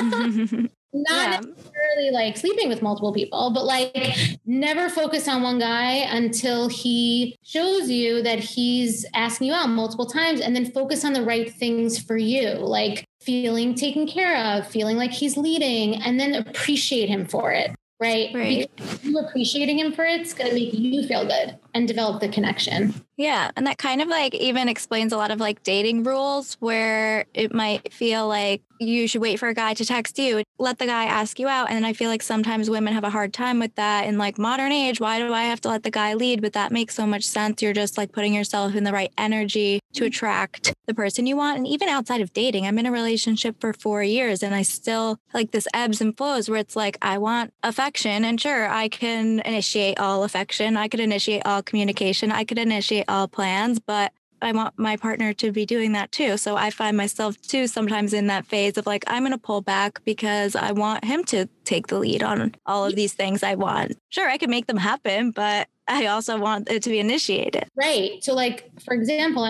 not yeah. Necessarily like sleeping with multiple people, but like never focus on one guy until he shows you that he's asking you out multiple times and then focus on the right things for you, like feeling taken care of, feeling like he's leading, and then appreciate him for it. Right. Right. Because you appreciating him for it's going to make you feel good and develop the connection. Yeah. And that kind of like even explains a lot of like dating rules where it might feel like you should wait for a guy to text you, let the guy ask you out. And I feel like sometimes women have a hard time with that in like modern age. Why do I have to let the guy lead? But that makes so much sense. You're just like putting yourself in the right energy to mm-hmm. attract the person you want. And even outside of dating, I'm in a relationship for four years and I still like this ebbs and flows where it's like, I want affection. And sure, I can initiate all affection. I could initiate all communication. I could initiate all plans, but I want my partner to be doing that too. So I find myself too sometimes in that phase of like, I'm going to pull back because I want him to take the lead on all of these things I want. Sure, I can make them happen, but I also want it to be initiated. Right. So, like, for example,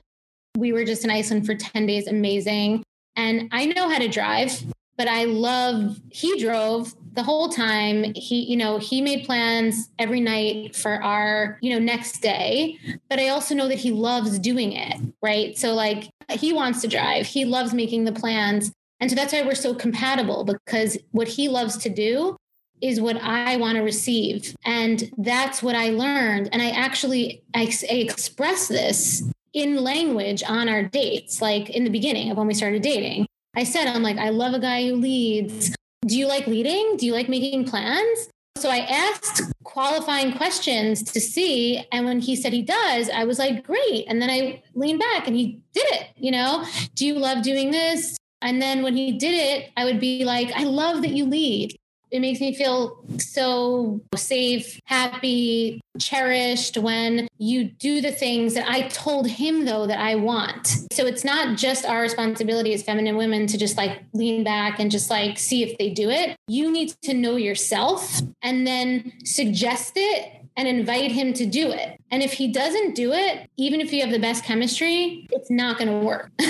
we were just in Iceland for 10 days, amazing. And I know how to drive, but I love, he drove the whole time he you know he made plans every night for our you know next day but i also know that he loves doing it right so like he wants to drive he loves making the plans and so that's why we're so compatible because what he loves to do is what I want to receive. And that's what I learned. And I actually I, I express this in language on our dates, like in the beginning of when we started dating. I said, I'm like, I love a guy who leads do you like leading? Do you like making plans? So I asked qualifying questions to see. And when he said he does, I was like, great. And then I leaned back and he did it. You know, do you love doing this? And then when he did it, I would be like, I love that you lead it makes me feel so safe, happy, cherished when you do the things that I told him, though, that I want. So it's not just our responsibility as feminine women to just like lean back and just like see if they do it. You need to know yourself and then suggest it and invite him to do it. And if he doesn't do it, even if you have the best chemistry, it's not going to work. [LAUGHS]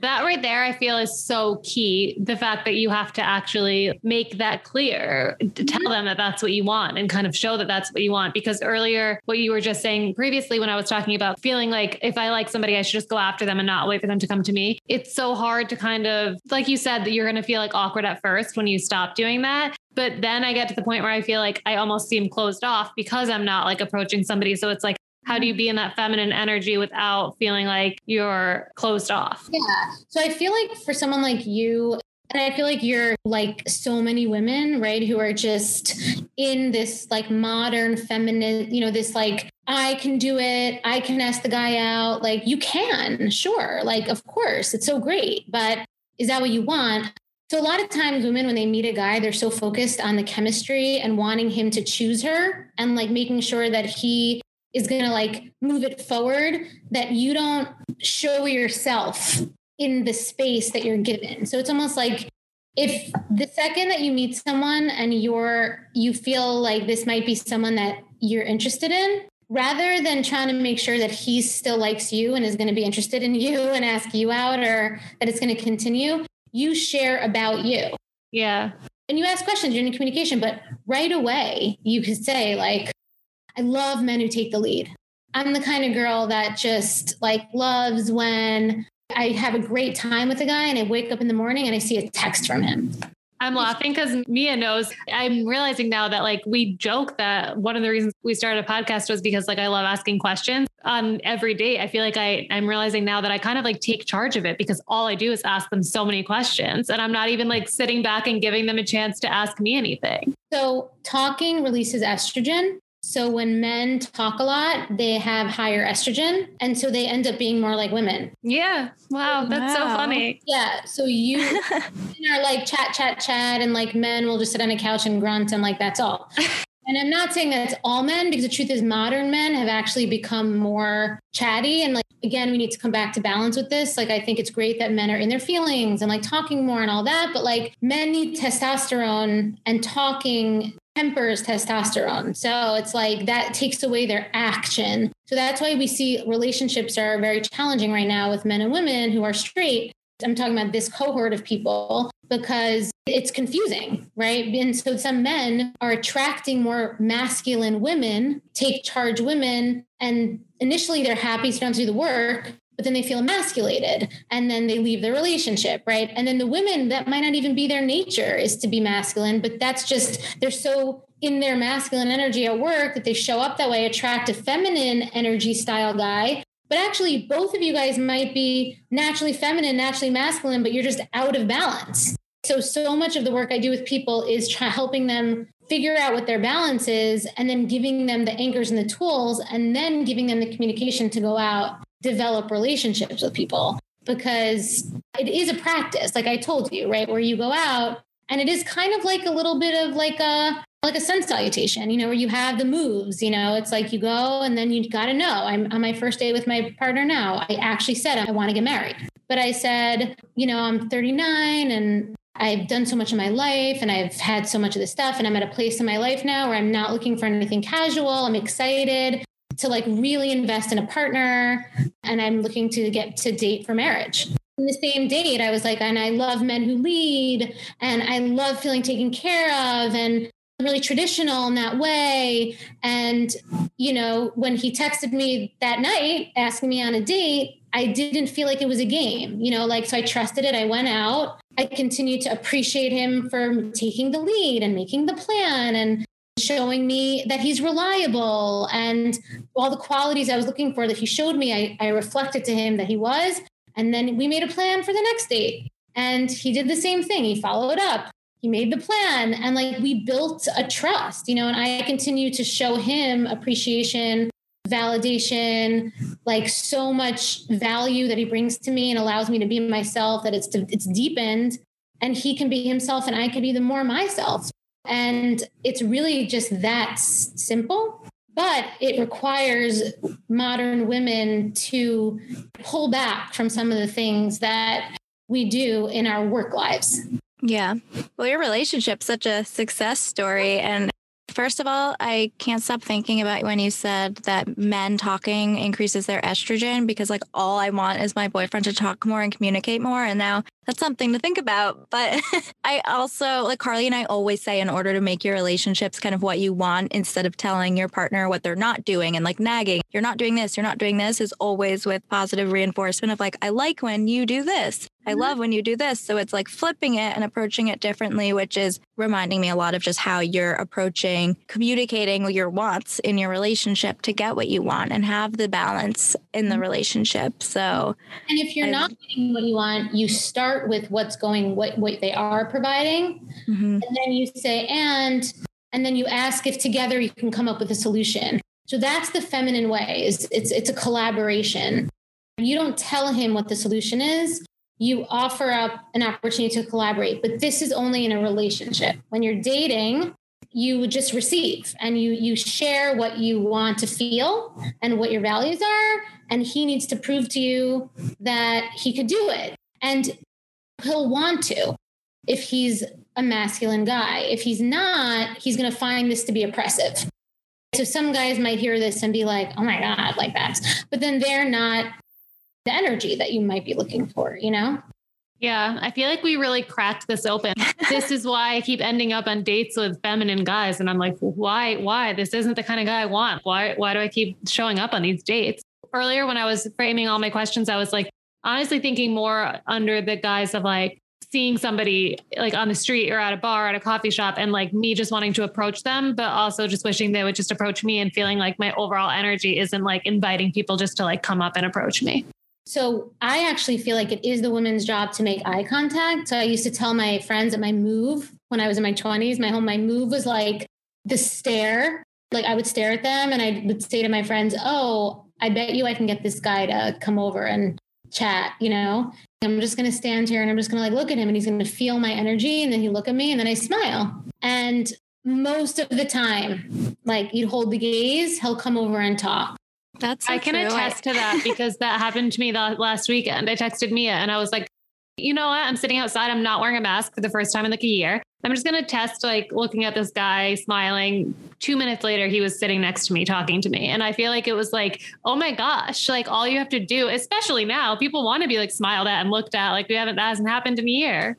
that right there, I feel is so key. The fact that you have to actually make that clear, to tell mm-hmm. them that that's what you want and kind of show that that's what you want. Because earlier, what you were just saying previously, when I was talking about feeling like if I like somebody, I should just go after them and not wait for them to come to me. It's so hard to kind of, like you said, that you're going to feel like awkward at first when you stop doing that. But then I get to the point where I feel like I almost seem closed off because I'm not like approaching somebody. So it's like, how do you be in that feminine energy without feeling like you're closed off? Yeah. So I feel like for someone like you, And I feel like you're like so many women, right, who are just in this like modern feminine, you know, this like, I can do it. I can ask the guy out. Like, you can, sure. Like, of course, it's so great. But is that what you want? So, a lot of times, women, when they meet a guy, they're so focused on the chemistry and wanting him to choose her and like making sure that he is going to like move it forward that you don't show yourself in the space that you're given. So it's almost like if the second that you meet someone and you're you feel like this might be someone that you're interested in, rather than trying to make sure that he still likes you and is going to be interested in you and ask you out or that it's going to continue, you share about you. Yeah. And you ask questions during communication, but right away you could say like, I love men who take the lead. I'm the kind of girl that just like loves when I have a great time with a guy and I wake up in the morning and I see a text from him. I'm laughing because Mia knows. I'm realizing now that like we joke that one of the reasons we started a podcast was because like I love asking questions on every date. I feel like I I'm realizing now that I kind of like take charge of it because all I do is ask them so many questions and I'm not even like sitting back and giving them a chance to ask me anything. So talking releases estrogen so when men talk a lot, they have higher estrogen. And so they end up being more like women. Yeah. Wow. Oh, that's wow. so funny. Yeah. So you [LAUGHS] are like chat, chat, chat, and like men will just sit on a couch and grunt and like that's all. [LAUGHS] And I'm not saying that's all men because the truth is modern men have actually become more chatty and like again we need to come back to balance with this. Like I think it's great that men are in their feelings and like talking more and all that, but like men need testosterone and talking tempers testosterone. So it's like that takes away their action. So that's why we see relationships are very challenging right now with men and women who are straight. I'm talking about this cohort of people because it's confusing, right? And so some men are attracting more masculine women, take charge women, and initially they're happy to do the work, but then they feel emasculated and then they leave the relationship, right? And then the women, that might not even be their nature is to be masculine, but that's just, they're so in their masculine energy at work that they show up that way, attract a feminine energy style guy. But actually, both of you guys might be naturally feminine, naturally masculine, but you're just out of balance. So, so much of the work I do with people is try, helping them figure out what their balance is and then giving them the anchors and the tools and then giving them the communication to go out develop relationships with people because it is a practice like i told you right where you go out and it is kind of like a little bit of like a like a sun salutation you know where you have the moves you know it's like you go and then you got to know i'm on my first date with my partner now i actually said i want to get married but i said you know i'm 39 and I've done so much in my life and I've had so much of this stuff and I'm at a place in my life now where I'm not looking for anything casual. I'm excited to like really invest in a partner and I'm looking to get to date for marriage. In the same date, I was like, and I love men who lead and I love feeling taken care of and really traditional in that way. And, you know, when he texted me that night asking me on a date, I didn't feel like it was a game, you know, like, so I trusted it. I went out. I continued to appreciate him for taking the lead and making the plan and showing me that he's reliable and all the qualities I was looking for that he showed me, I, I reflected to him that he was. And then we made a plan for the next date. And he did the same thing. He followed up. He made the plan and like we built a trust, you know, and I continue to show him appreciation, validation, like so much value that he brings to me and allows me to be myself that it's it's deepened and he can be himself and I can be the more myself. And it's really just that simple, but it requires modern women to pull back from some of the things that we do in our work lives. Yeah. Well, your relationship's such a success story. And First of all, I can't stop thinking about when you said that men talking increases their estrogen because, like, all I want is my boyfriend to talk more and communicate more. And now that's something to think about. But [LAUGHS] I also, like, Carly and I always say, in order to make your relationships kind of what you want, instead of telling your partner what they're not doing and like nagging, you're not doing this, you're not doing this, is always with positive reinforcement of like, I like when you do this. I mm-hmm. love when you do this. So it's like flipping it and approaching it differently, which is reminding me a lot of just how you're approaching communicating your wants in your relationship to get what you want and have the balance in the mm-hmm. relationship. So, and if you're I've, not getting what you want, you start start with what's going, what, what they are providing. Mm-hmm. And then you say, and, and then you ask if together you can come up with a solution. So that's the feminine way is it's, it's a collaboration. You don't tell him what the solution is. You offer up an opportunity to collaborate, but this is only in a relationship. When you're dating, you just receive and you you share what you want to feel and what your values are and he needs to prove to you that he could do it and he'll want to if he's a masculine guy if he's not he's going to find this to be oppressive so some guys might hear this and be like oh my god like that but then they're not the energy that you might be looking for you know yeah, I feel like we really cracked this open. [LAUGHS] this is why I keep ending up on dates with feminine guys and I'm like, "Why? Why? This isn't the kind of guy I want. Why why do I keep showing up on these dates?" Earlier when I was framing all my questions, I was like honestly thinking more under the guise of like seeing somebody like on the street or at a bar at a coffee shop and like me just wanting to approach them but also just wishing they would just approach me and feeling like my overall energy isn't like inviting people just to like come up and approach me so I actually feel like it is the woman's job to make eye contact. So I used to tell my friends at my move when I was in my 20s, my home, my move was like the stare. Like I would stare at them and I would say to my friends, Oh, I bet you I can get this guy to come over and chat, you know? I'm just going to stand here and I'm just going to like look at him and he's going to feel my energy. And then he look at me and then I smile. And most of the time, like you'd hold the gaze, he'll come over and talk. That's so I can true. attest to that because that happened to me the last weekend. I texted Mia and I was like, you know what? I'm sitting outside. I'm not wearing a mask for the first time in like a year. I'm just going to test like looking at this guy smiling. Two minutes later, he was sitting next to me talking to me. And I feel like it was like, oh my gosh, like all you have to do, especially now, people want to be like smiled at and looked at. Like we haven't, that hasn't happened in a year.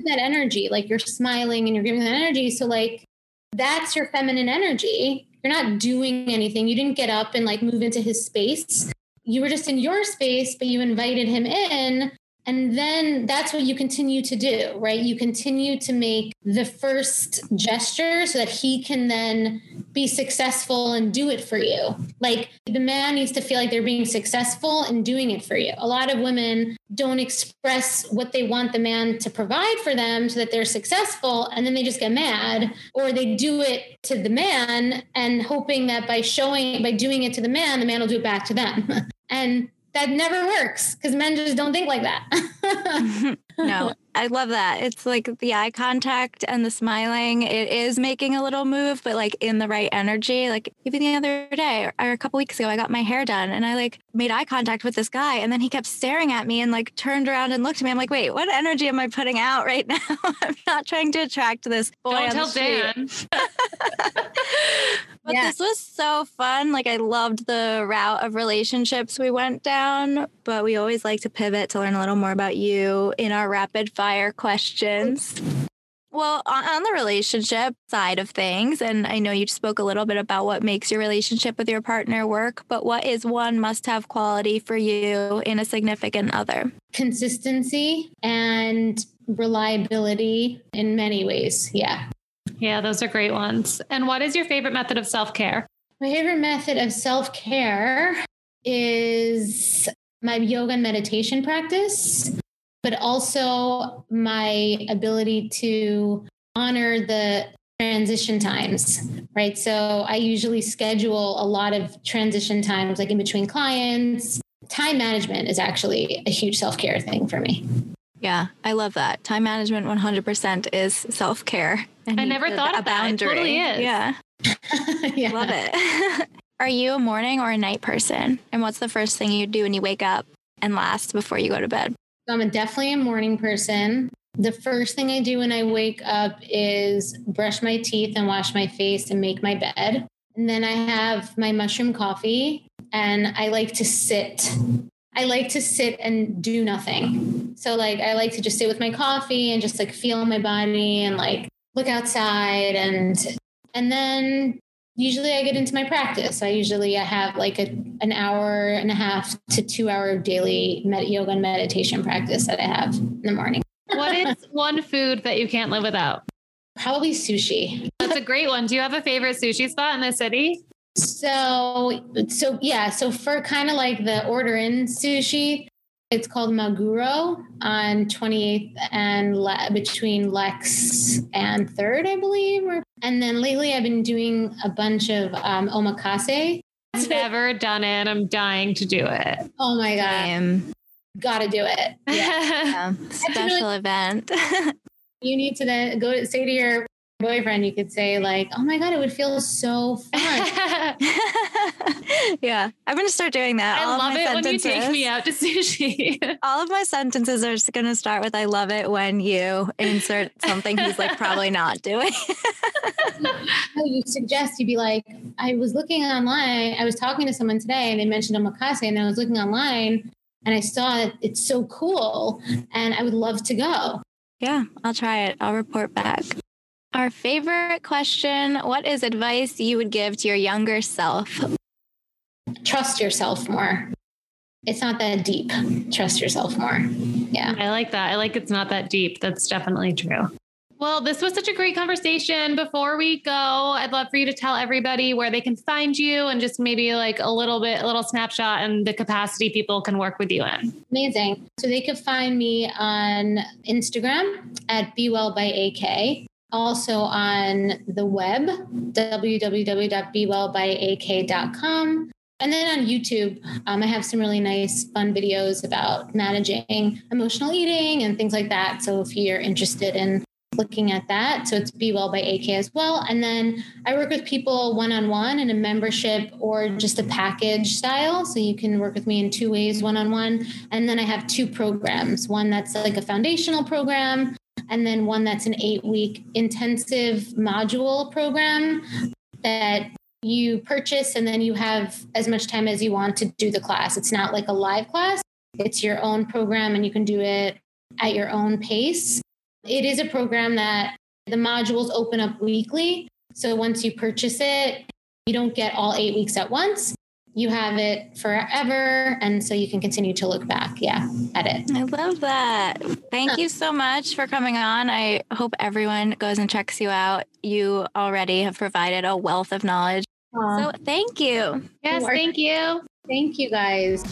That energy, like you're smiling and you're giving that energy. So, like, that's your feminine energy you're not doing anything. You didn't get up and like move into his space. You were just in your space, but you invited him in and then that's what you continue to do, right? You continue to make the first gesture so that he can then be successful and do it for you. Like the man needs to feel like they're being successful and doing it for you. A lot of women don't express what they want the man to provide for them so that they're successful and then they just get mad or they do it to the man and hoping that by showing by doing it to the man the man will do it back to them. [LAUGHS] and that never works because men just don't think like that. [LAUGHS] [LAUGHS] no, I love that. It's like the eye contact and the smiling. It is making a little move, but like in the right energy. Like even the other day or a couple weeks ago, I got my hair done and I like made eye contact with this guy, and then he kept staring at me and like turned around and looked at me. I'm like, wait, what energy am I putting out right [LAUGHS] now? I'm not trying to attract this boy. Don't tell Dan. [LAUGHS] [LAUGHS] But yeah. this was so fun. Like I loved the route of relationships we went down, but we always like to pivot to learn a little more about you in our rapid fire questions. Well, on, the relationship side of things, and I know you spoke a little bit about what makes your relationship with your partner work, but what is one must have quality for you in a significant other? Consistency and reliability in many ways. Yeah. Yeah, those are great ones. And what is your favorite method of self care? My favorite method of self care is my yoga and meditation practice, but also my ability to honor the transition times, right? So I usually schedule a lot of transition times, like in between clients. Time management is actually a huge self care thing for me. Yeah, I love that. Time management 100% is self care. I never thought a boundary. It totally is. Yeah. [LAUGHS] yeah. Love it. [LAUGHS] Are you a morning or a night person? And what's the first thing you do when you wake up and last before you go to bed? I'm definitely a morning person. The first thing I do when I wake up is brush my teeth and wash my face and make my bed. And then I have my mushroom coffee and I like to sit I like to sit and do nothing. So like I like to just sit with my coffee and just like feel my body and like look outside and and then usually I get into my practice. I usually I have like a, an hour and a half to 2 hour daily med- yoga and meditation practice that I have in the morning. what is [LAUGHS] one food that you can't live without? Probably sushi. That's a great one. Do you have a favorite sushi spot in the city? So, so yeah. So for kind of like the order in sushi, It's called Maguro on 28th and Le- between Lex and 3rd, I believe. And then lately I've been doing a bunch of um, omakase. Never done it. I'm dying to do it. Oh my God. Um, Gotta do it. [LAUGHS] Yeah. yeah, [LAUGHS] special event. [LAUGHS] you need to then go say to your boyfriend, you could say like, "Oh my god, it would feel so fun." [LAUGHS] yeah, I'm gonna start doing that. I All of love my it when you sentences- take me out to [LAUGHS] sushi. All of my sentences are just gonna start with "I love it when you insert something he's like probably not doing." [LAUGHS] You suggest you'd be like, I was looking online, I was talking to someone today and they mentioned omakase, and I was looking online and I saw that it's so cool and I would love to go. yeah, I'll try it. I'll report back. Our favorite question What is advice you would give to your younger self? Trust yourself more. It's not that deep. Trust yourself more. Yeah. I like that. I like it's not that deep. That's definitely true. Well, this was such a great conversation. Before we go, I'd love for you to tell everybody where they can find you and just maybe like a little bit, a little snapshot and the capacity people can work with you in. Amazing. So they could find me on Instagram at Be Well by AK. Also on the web, www.bewellbyak.com. And then on YouTube, um, I have some really nice, fun videos about managing emotional eating and things like that. So if you're interested in looking at that, so it's Be Well by AK as well. And then I work with people one on one in a membership or just a package style. So you can work with me in two ways one on one. And then I have two programs one that's like a foundational program, and then one that's an eight week intensive module program that you purchase and then you have as much time as you want to do the class. It's not like a live class, it's your own program and you can do it at your own pace. It is a program that the modules open up weekly. So once you purchase it, you don't get all eight weeks at once. You have it forever. And so you can continue to look back, yeah, at it. I love that. Thank uh, you so much for coming on. I hope everyone goes and checks you out. You already have provided a wealth of knowledge. So thank you. Yes, thank you. Thank you guys.